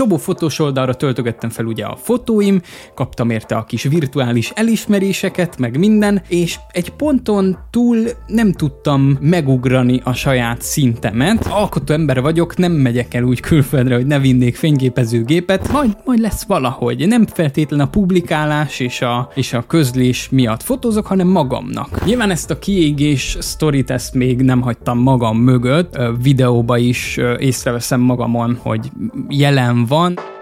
csomó fotós oldalra töltögettem fel ugye a fotóim, kaptam érte a kis virtuális elismeréseket, meg minden, és egy ponton túl nem tudtam megugrani a saját szintemet. Alkotó ember vagyok, nem megyek el úgy külföldre, hogy ne vinnék fényképezőgépet, majd, majd lesz valahogy. Nem feltétlen a publikálás és a, és a közlés miatt fotózok, hanem magamnak. Nyilván ezt a kiégés sztorit ezt még nem hagytam magam mögött, videóba is észreveszem magamon, hogy jelen van.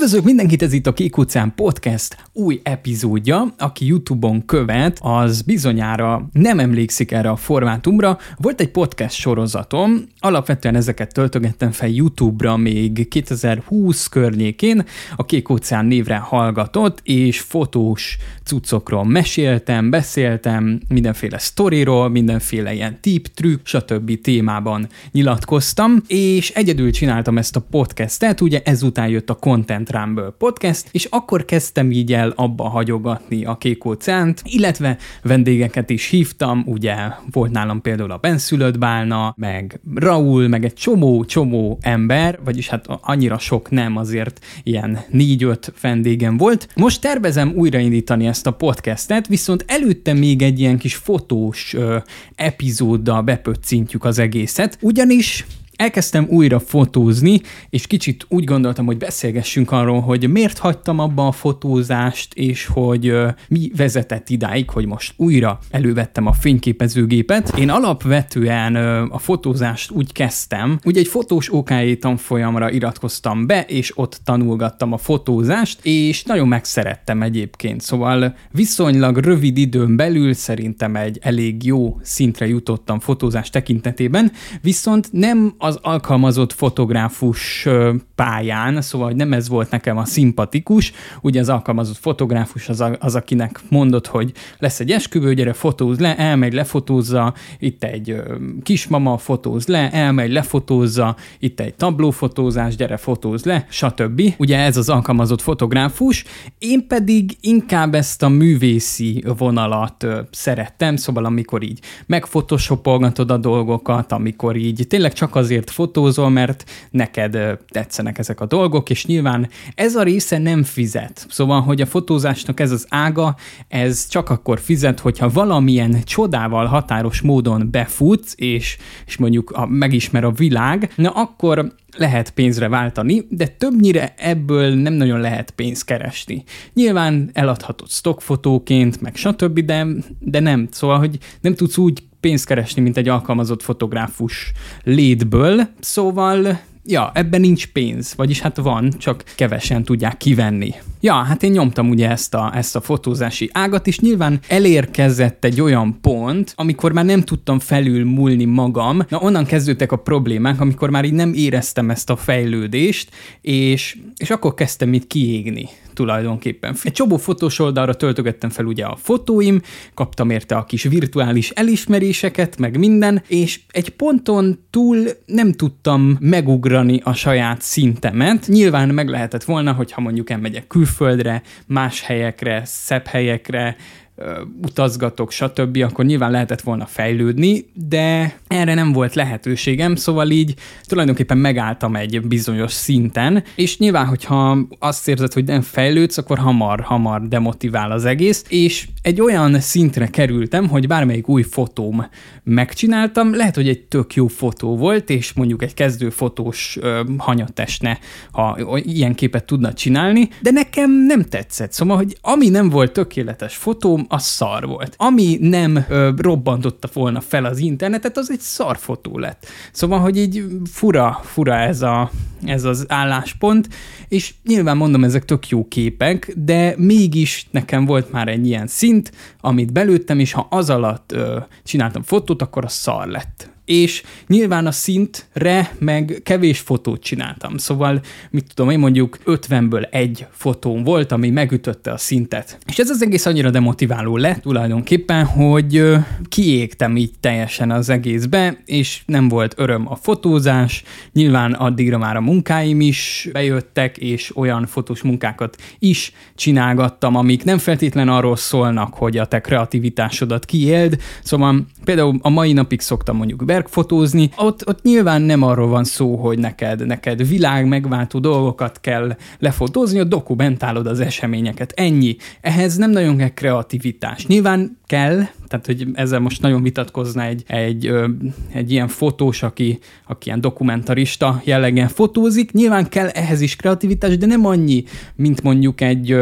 Üdvözlök mindenkit, ez itt a Kék Óceán Podcast új epizódja. Aki YouTube-on követ, az bizonyára nem emlékszik erre a formátumra. Volt egy podcast sorozatom, alapvetően ezeket töltögettem fel YouTube-ra még 2020 környékén, a Kék Óceán névre hallgatott, és fotós cuccokról meséltem, beszéltem, mindenféle sztoriról, mindenféle ilyen tip, trükk, stb. témában nyilatkoztam, és egyedül csináltam ezt a podcastet, ugye ezután jött a Content Rumble podcast, és akkor kezdtem így el abba hagyogatni a kék óceánt, illetve vendégeket is hívtam, ugye volt nálam például a benszülött bálna, meg Raul, meg egy csomó-csomó ember, vagyis hát annyira sok nem, azért ilyen négy-öt vendégem volt. Most tervezem újraindítani ezt a podcastet, viszont előtte még egy ilyen kis fotós ö, epizóddal bepöccintjük az egészet, ugyanis elkezdtem újra fotózni, és kicsit úgy gondoltam, hogy beszélgessünk arról, hogy miért hagytam abba a fotózást, és hogy mi vezetett idáig, hogy most újra elővettem a fényképezőgépet. Én alapvetően a fotózást úgy kezdtem, ugye egy fotós OK tanfolyamra iratkoztam be, és ott tanulgattam a fotózást, és nagyon megszerettem egyébként, szóval viszonylag rövid időn belül szerintem egy elég jó szintre jutottam fotózás tekintetében, viszont nem az az alkalmazott fotográfus pályán, szóval nem ez volt nekem a szimpatikus, ugye az alkalmazott fotográfus az, a, az akinek mondott, hogy lesz egy esküvő, gyere fotóz le, elmegy, lefotózza, itt egy kismama fotóz le, elmegy, lefotózza, itt egy tablófotózás, gyere fotóz le, stb. Ugye ez az alkalmazott fotográfus, én pedig inkább ezt a művészi vonalat szerettem, szóval amikor így megfotoshopolgatod a dolgokat, amikor így tényleg csak azért azért fotózol, mert neked tetszenek ezek a dolgok, és nyilván ez a része nem fizet. Szóval, hogy a fotózásnak ez az ága, ez csak akkor fizet, hogyha valamilyen csodával határos módon befutsz, és, és mondjuk a, megismer a világ, na akkor lehet pénzre váltani, de többnyire ebből nem nagyon lehet pénzt keresni. Nyilván eladhatod stockfotóként, meg stb., de, de nem. Szóval, hogy nem tudsz úgy pénzt keresni, mint egy alkalmazott fotográfus létből, szóval ja, ebben nincs pénz, vagyis hát van, csak kevesen tudják kivenni. Ja, hát én nyomtam ugye ezt a, ezt a fotózási ágat, és nyilván elérkezett egy olyan pont, amikor már nem tudtam felül múlni magam. Na, onnan kezdődtek a problémák, amikor már így nem éreztem ezt a fejlődést, és, és akkor kezdtem itt kiégni tulajdonképpen. Egy csomó fotós oldalra töltögettem fel ugye a fotóim, kaptam érte a kis virtuális elismeréseket, meg minden, és egy ponton túl nem tudtam megugrani a saját szintemet. Nyilván meg lehetett volna, hogyha mondjuk elmegyek külföldre, más helyekre, szebb helyekre, utazgatok, stb., akkor nyilván lehetett volna fejlődni, de erre nem volt lehetőségem, szóval így tulajdonképpen megálltam egy bizonyos szinten, és nyilván, hogyha azt érzed, hogy nem fejlődsz, akkor hamar, hamar demotivál az egész, és egy olyan szintre kerültem, hogy bármelyik új fotóm megcsináltam, lehet, hogy egy tök jó fotó volt, és mondjuk egy kezdő fotós ö, hanyatesne, ha ilyen képet tudna csinálni, de nekem nem tetszett. Szóval, hogy ami nem volt tökéletes fotóm, az szar volt. Ami nem ö, robbantotta volna fel az internetet, az egy szar fotó lett. Szóval, hogy így fura, fura ez, a, ez az álláspont, és nyilván mondom, ezek tök jó képek, de mégis nekem volt már egy ilyen szint, amit belőttem, és ha az alatt ö, csináltam fotót, akkor a szar lett és nyilván a szintre meg kevés fotót csináltam. Szóval, mit tudom én, mondjuk 50-ből egy fotón volt, ami megütötte a szintet. És ez az egész annyira demotiváló lett tulajdonképpen, hogy kiégtem így teljesen az egészbe, és nem volt öröm a fotózás, nyilván addigra már a munkáim is bejöttek, és olyan fotós munkákat is csinálgattam, amik nem feltétlen arról szólnak, hogy a te kreativitásodat kiéld, szóval például a mai napig szoktam mondjuk fotózni, ott, ott nyilván nem arról van szó, hogy neked, neked világ megváltó dolgokat kell lefotózni, ott dokumentálod az eseményeket. Ennyi. Ehhez nem nagyon kell kreativitás. Nyilván kell, tehát hogy ezzel most nagyon vitatkozna egy, egy, egy ilyen fotós, aki, aki ilyen dokumentarista jellegen fotózik. Nyilván kell ehhez is kreativitás, de nem annyi, mint mondjuk egy,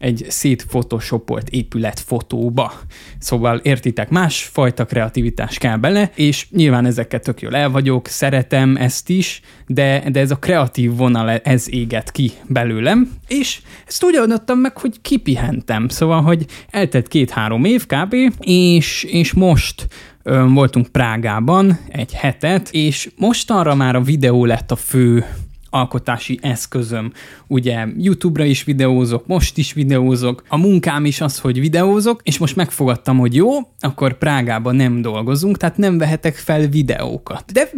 egy szétphotoshopolt épület fotóba. Szóval értitek, másfajta kreativitás kell bele, és nyilván ezeket tök jól el vagyok, szeretem ezt is, de, de ez a kreatív vonal, ez éget ki belőlem, és ezt úgy adottam meg, hogy kipihentem. Szóval, hogy eltett két-három év kb., és, és most voltunk Prágában egy hetet, és mostanra már a videó lett a fő alkotási eszközöm. Ugye YouTube-ra is videózok, most is videózok, a munkám is az, hogy videózok, és most megfogadtam, hogy jó, akkor Prágában nem dolgozunk, tehát nem vehetek fel videókat. De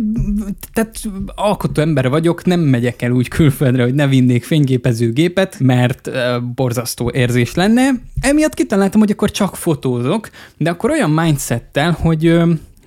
tehát alkotó ember vagyok, nem megyek el úgy külföldre, hogy ne vinnék fényképezőgépet, mert uh, borzasztó érzés lenne. Emiatt kitaláltam, hogy akkor csak fotózok, de akkor olyan mindsettel, hogy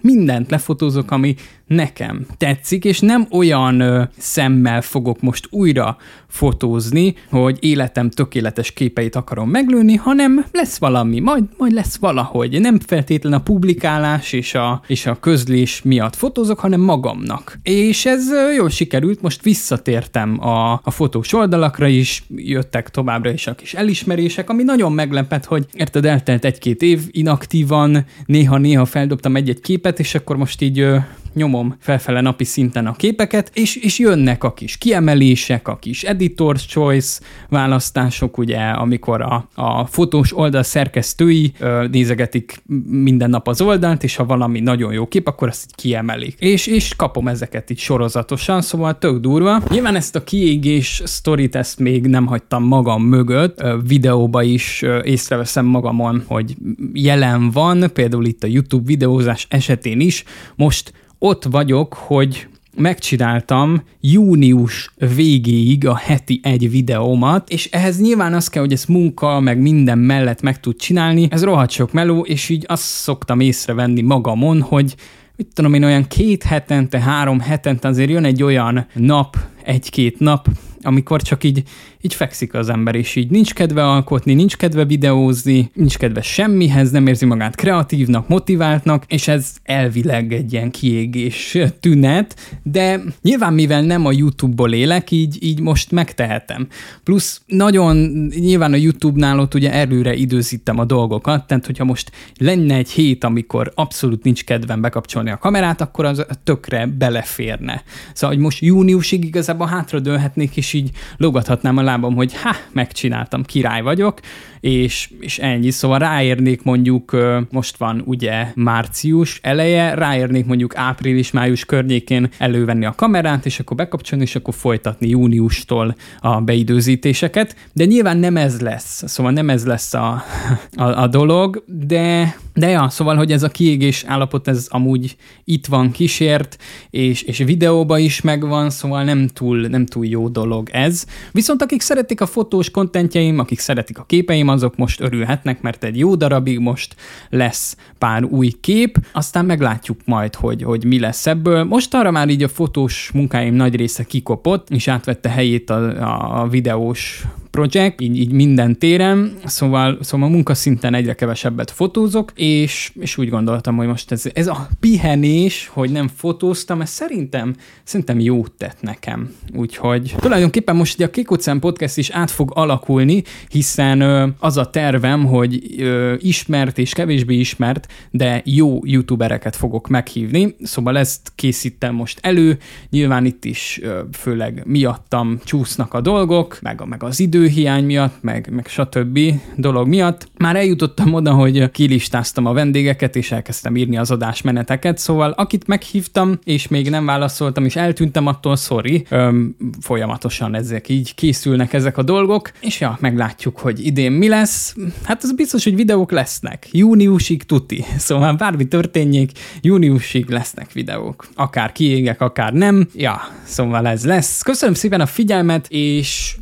mindent lefotózok, ami nekem tetszik, és nem olyan ö, szemmel fogok most újra fotózni, hogy életem tökéletes képeit akarom meglőni, hanem lesz valami, majd, majd lesz valahogy. Nem feltétlenül a publikálás és a, és a közlés miatt fotózok, hanem magamnak. És ez ö, jól sikerült, most visszatértem a, a fotós oldalakra is, jöttek továbbra is a kis elismerések, ami nagyon meglepett, hogy érted, eltelt egy-két év inaktívan, néha-néha feldobtam egy-egy képet, és akkor most így nyomom felfele napi szinten a képeket, és, és jönnek a kis kiemelések, a kis editor's choice választások, ugye, amikor a, a fotós oldal szerkesztői ö, nézegetik minden nap az oldalt, és ha valami nagyon jó kép, akkor azt így kiemelik. És, és kapom ezeket így sorozatosan, szóval tök durva. Nyilván ezt a kiégés sztorit, ezt még nem hagytam magam mögött, ö, videóba is ö, észreveszem magamon, hogy jelen van, például itt a YouTube videózás esetén is, most ott vagyok, hogy megcsináltam június végéig a heti egy videómat, és ehhez nyilván az kell, hogy ezt munka, meg minden mellett meg tud csinálni, ez rohadt sok meló, és így azt szoktam észrevenni magamon, hogy mit tudom én, olyan két hetente, három hetente azért jön egy olyan nap, egy-két nap, amikor csak így, így fekszik az ember, és így nincs kedve alkotni, nincs kedve videózni, nincs kedve semmihez, nem érzi magát kreatívnak, motiváltnak, és ez elvileg egy ilyen kiégés tünet, de nyilván mivel nem a YouTube-ból élek, így, így most megtehetem. Plusz nagyon nyilván a YouTube-nál ott ugye előre időzítem a dolgokat, tehát hogyha most lenne egy hét, amikor abszolút nincs kedvem bekapcsolni a kamerát, akkor az tökre beleférne. Szóval, hogy most júniusig igazából hátradőlhetnék, és így logathatnám a lábam, hogy ha, megcsináltam, király vagyok, és, és ennyi. Szóval ráérnék mondjuk, most van ugye március eleje, ráérnék mondjuk április-május környékén elővenni a kamerát, és akkor bekapcsolni, és akkor folytatni júniustól a beidőzítéseket, de nyilván nem ez lesz, szóval nem ez lesz a, a, a dolog, de, de ja, szóval, hogy ez a kiégés állapot, ez amúgy itt van kísért, és, és videóba is megvan, szóval nem túl, nem túl jó dolog ez. Viszont akik szeretik a fotós kontentjeim, akik szeretik a képeim, azok most örülhetnek, mert egy jó darabig most lesz pár új kép, aztán meglátjuk majd, hogy, hogy mi lesz ebből. Most arra már így a fotós munkáim nagy része kikopott, és átvette helyét a, a videós projekt, így, így minden téren, szóval, szóval munkaszinten egyre kevesebbet fotózok, és, és úgy gondoltam, hogy most ez, ez a pihenés, hogy nem fotóztam, ez szerintem, szerintem jót tett nekem. Úgyhogy tulajdonképpen most ugye a Kikucen podcast is át fog alakulni, hiszen ö, az a tervem, hogy ö, ismert és kevésbé ismert, de jó youtubereket fogok meghívni, szóval ezt készítem most elő, nyilván itt is ö, főleg miattam csúsznak a dolgok, meg, meg az idő, időhiány miatt, meg, meg stb. dolog miatt. Már eljutottam oda, hogy kilistáztam a vendégeket, és elkezdtem írni az adásmeneteket, szóval akit meghívtam, és még nem válaszoltam, és eltűntem attól, sorry, Öm, folyamatosan ezek így készülnek, ezek a dolgok, és ja, meglátjuk, hogy idén mi lesz. Hát az biztos, hogy videók lesznek. Júniusig tuti. Szóval bármi történjék, júniusig lesznek videók. Akár kiégek, akár nem. Ja, szóval ez lesz. Köszönöm szépen a figyelmet, és,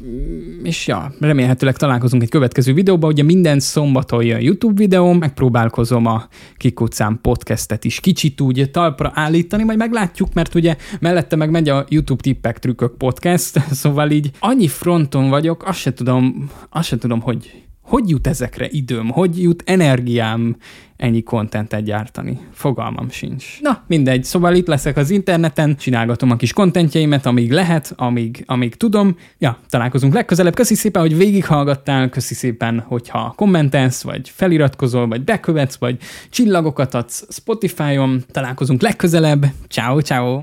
és ja, remélhetőleg találkozunk egy következő videóban. Ugye minden szombaton jön YouTube videó, megpróbálkozom a Kikucán podcastet is kicsit úgy talpra állítani, majd meglátjuk, mert ugye mellette meg megy a YouTube tippek, trükkök podcast, szóval így annyi fronton vagyok, azt se tudom, azt se tudom, hogy hogy jut ezekre időm, hogy jut energiám ennyi kontentet gyártani. Fogalmam sincs. Na, mindegy, szóval itt leszek az interneten, csinálgatom a kis kontentjeimet, amíg lehet, amíg, amíg tudom. Ja, találkozunk legközelebb. Köszi szépen, hogy végighallgattál, köszi szépen, hogyha kommentelsz, vagy feliratkozol, vagy bekövetsz, vagy csillagokat adsz Spotify-on. Találkozunk legközelebb. Ciao, ciao.